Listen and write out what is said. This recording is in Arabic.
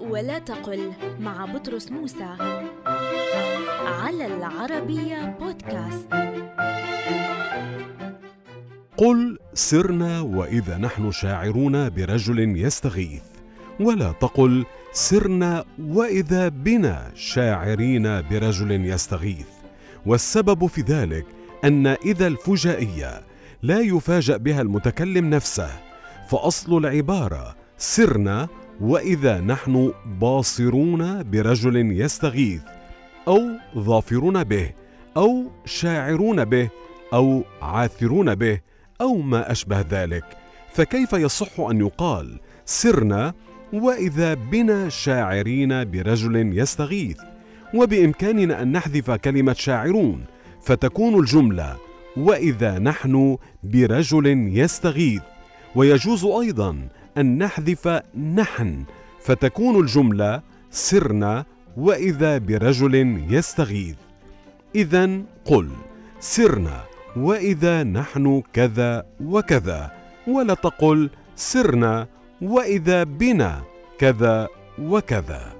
ولا تقل مع بطرس موسى. على العربية بودكاست. قل سرنا وإذا نحن شاعرون برجل يستغيث ولا تقل سرنا وإذا بنا شاعرين برجل يستغيث. والسبب في ذلك أن إذا الفجائية لا يفاجأ بها المتكلم نفسه فأصل العبارة سرنا وإذا نحن باصرون برجل يستغيث أو ظافرون به أو شاعرون به أو عاثرون به أو ما أشبه ذلك. فكيف يصح أن يقال سرنا وإذا بنا شاعرين برجل يستغيث؟ وبإمكاننا أن نحذف كلمة شاعرون فتكون الجملة وإذا نحن برجل يستغيث. ويجوز أيضا أن نحذف نحن فتكون الجملة سرنا وإذا برجل يستغيث. اذا قل سرنا وإذا نحن كذا وكذا ولا تقل سرنا وإذا بنا كذا وكذا.